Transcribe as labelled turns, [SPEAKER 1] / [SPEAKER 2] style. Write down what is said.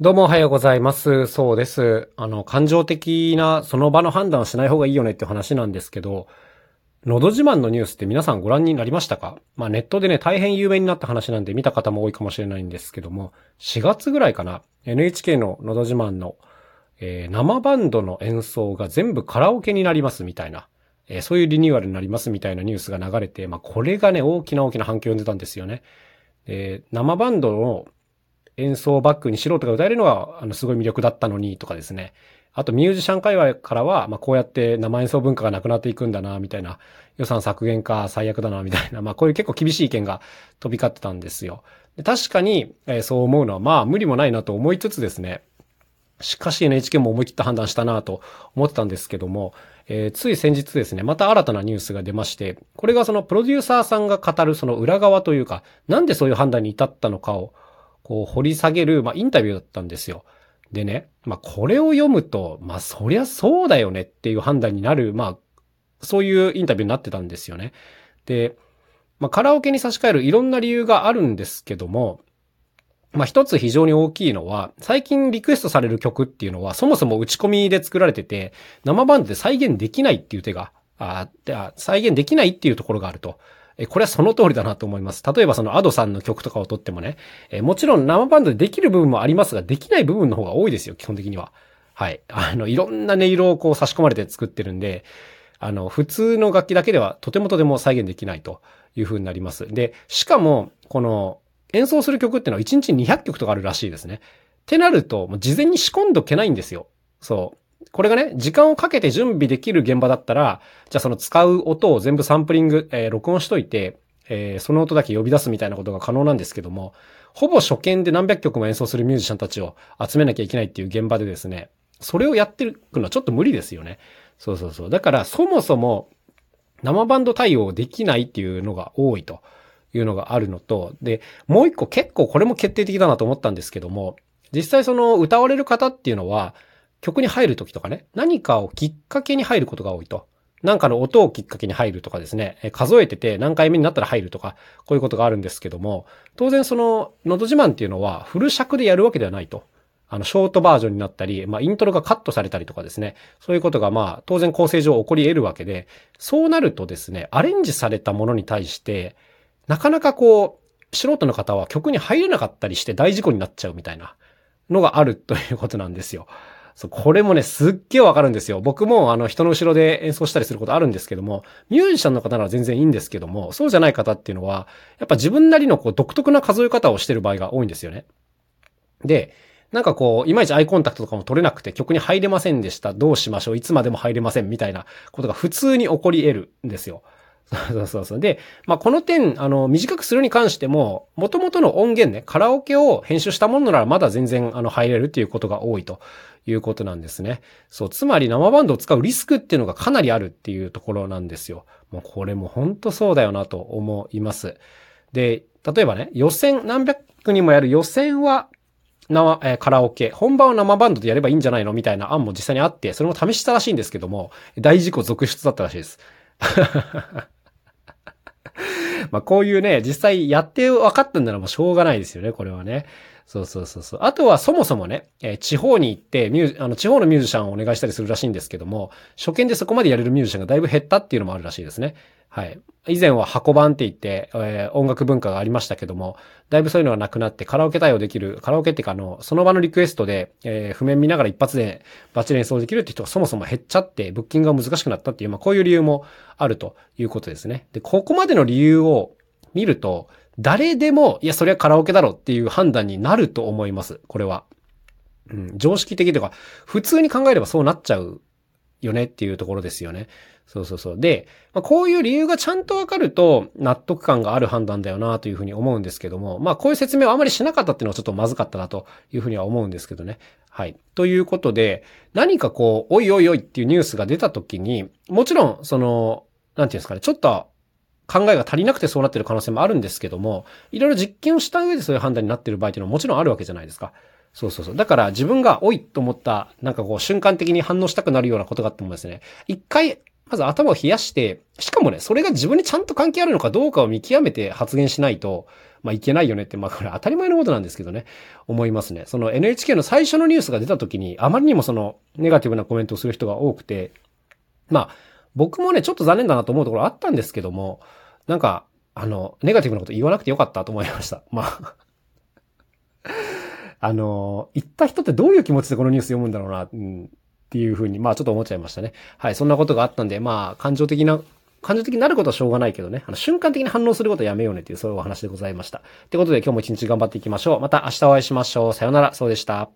[SPEAKER 1] どうもおはようございます。そうです。あの、感情的なその場の判断をしない方がいいよねって話なんですけど、のど自慢のニュースって皆さんご覧になりましたか？まあネットでね、大変有名になった話なんで見た方も多いかもしれないんですけども、4月ぐらいかな、NHK ののど自慢の、えー、生バンドの演奏が全部カラオケになりますみたいな、えー、そういうリニューアルになりますみたいなニュースが流れて、まあこれがね、大きな大きな反響を生んでたんですよね。えー、生バンドの演奏バックに素人が歌えるのは、あの、すごい魅力だったのに、とかですね。あと、ミュージシャン界隈からは、まあ、こうやって生演奏文化がなくなっていくんだな、みたいな。予算削減か、最悪だな、みたいな。まあ、こういう結構厳しい意見が飛び交ってたんですよ。で確かに、えー、そう思うのは、まあ、無理もないなと思いつつですね。しかし NHK も思い切った判断したなと思ってたんですけども、えー、つい先日ですね、また新たなニュースが出まして、これがそのプロデューサーさんが語るその裏側というか、なんでそういう判断に至ったのかを、こう掘り下げる、まあインタビューだったんですよ。でね、まあこれを読むと、まあそりゃそうだよねっていう判断になる、まあそういうインタビューになってたんですよね。で、まあカラオケに差し替えるいろんな理由があるんですけども、まあ一つ非常に大きいのは、最近リクエストされる曲っていうのはそもそも打ち込みで作られてて、生バンドで再現できないっていう手が、あ再現できないっていうところがあると。え、これはその通りだなと思います。例えばそのアドさんの曲とかを撮ってもね、え、もちろん生バンドでできる部分もありますが、できない部分の方が多いですよ、基本的には。はい。あの、いろんな音色をこう差し込まれて作ってるんで、あの、普通の楽器だけではとてもとても再現できないという風になります。で、しかも、この演奏する曲ってのは1日200曲とかあるらしいですね。ってなると、もう事前に仕込んどけないんですよ。そう。これがね、時間をかけて準備できる現場だったら、じゃあその使う音を全部サンプリング、えー、録音しといて、えー、その音だけ呼び出すみたいなことが可能なんですけども、ほぼ初見で何百曲も演奏するミュージシャンたちを集めなきゃいけないっていう現場でですね、それをやってるのはちょっと無理ですよね。そうそうそう。だからそもそも生バンド対応できないっていうのが多いというのがあるのと、で、もう一個結構これも決定的だなと思ったんですけども、実際その歌われる方っていうのは、曲に入るときとかね、何かをきっかけに入ることが多いと。なんかの音をきっかけに入るとかですね、数えてて何回目になったら入るとか、こういうことがあるんですけども、当然その、のど自慢っていうのはフル尺でやるわけではないと。あの、ショートバージョンになったり、まあ、イントロがカットされたりとかですね、そういうことがまあ、当然構成上起こり得るわけで、そうなるとですね、アレンジされたものに対して、なかなかこう、素人の方は曲に入れなかったりして大事故になっちゃうみたいなのがあるということなんですよ。そう、これもね、すっげえわかるんですよ。僕もあの人の後ろで演奏したりすることあるんですけども、ミュージシャンの方なら全然いいんですけども、そうじゃない方っていうのは、やっぱ自分なりのこう独特な数え方をしてる場合が多いんですよね。で、なんかこう、いまいちアイコンタクトとかも取れなくて曲に入れませんでした。どうしましょういつまでも入れませんみたいなことが普通に起こり得るんですよ。そうそうそう。で、まあ、この点、あの、短くするに関しても、元々の音源ね、カラオケを編集したものならまだ全然、あの、入れるっていうことが多いということなんですね。そう、つまり生バンドを使うリスクっていうのがかなりあるっていうところなんですよ。もうこれも本当そうだよなと思います。で、例えばね、予選、何百人もやる予選は、生、え、カラオケ、本番は生バンドでやればいいんじゃないのみたいな案も実際にあって、それも試したらしいんですけども、大事故続出だったらしいです。まあこういうね、実際やって分かったんならもうしょうがないですよね、これはね。そうそうそうそう。あとはそもそもね、えー、地方に行ってミュー、あの、地方のミュージシャンをお願いしたりするらしいんですけども、初見でそこまでやれるミュージシャンがだいぶ減ったっていうのもあるらしいですね。はい。以前は箱版って言って、えー、音楽文化がありましたけども、だいぶそういうのがなくなってカラオケ対応できる、カラオケっていうかあの、その場のリクエストで、えー、譜面見ながら一発でバッチリ演奏できるって人がそもそも減っちゃって、ブッキングが難しくなったっていう、まあこういう理由もあるということですね。で、ここまでの理由を見ると、誰でも、いや、それはカラオケだろっていう判断になると思います。これは。うん、常識的というか、普通に考えればそうなっちゃうよねっていうところですよね。そうそうそう。で、まあ、こういう理由がちゃんとわかると納得感がある判断だよなというふうに思うんですけども、まあこういう説明をあまりしなかったっていうのはちょっとまずかったなというふうには思うんですけどね。はい。ということで、何かこう、おいおいおいっていうニュースが出た時に、もちろん、その、なんていうんですかね、ちょっと考えが足りなくてそうなってる可能性もあるんですけども、いろいろ実験をした上でそういう判断になってる場合っていうのはもちろんあるわけじゃないですか。そうそうそう。だから自分がおいと思った、なんかこう瞬間的に反応したくなるようなことがあってもですね、一回、まず頭を冷やして、しかもね、それが自分にちゃんと関係あるのかどうかを見極めて発言しないと、まあいけないよねって、まあこれ当たり前のことなんですけどね、思いますね。その NHK の最初のニュースが出た時に、あまりにもその、ネガティブなコメントをする人が多くて、まあ、僕もね、ちょっと残念だなと思うところあったんですけども、なんか、あの、ネガティブなこと言わなくてよかったと思いました。まああの、言った人ってどういう気持ちでこのニュース読むんだろうな、うん、っていうふうに、まあちょっと思っちゃいましたね。はい、そんなことがあったんで、まあ感情的な、感情的になることはしょうがないけどね、あの瞬間的に反応することはやめようねっていうそういうお話でございました。ってことで今日も一日頑張っていきましょう。また明日お会いしましょう。さよなら、そうでした。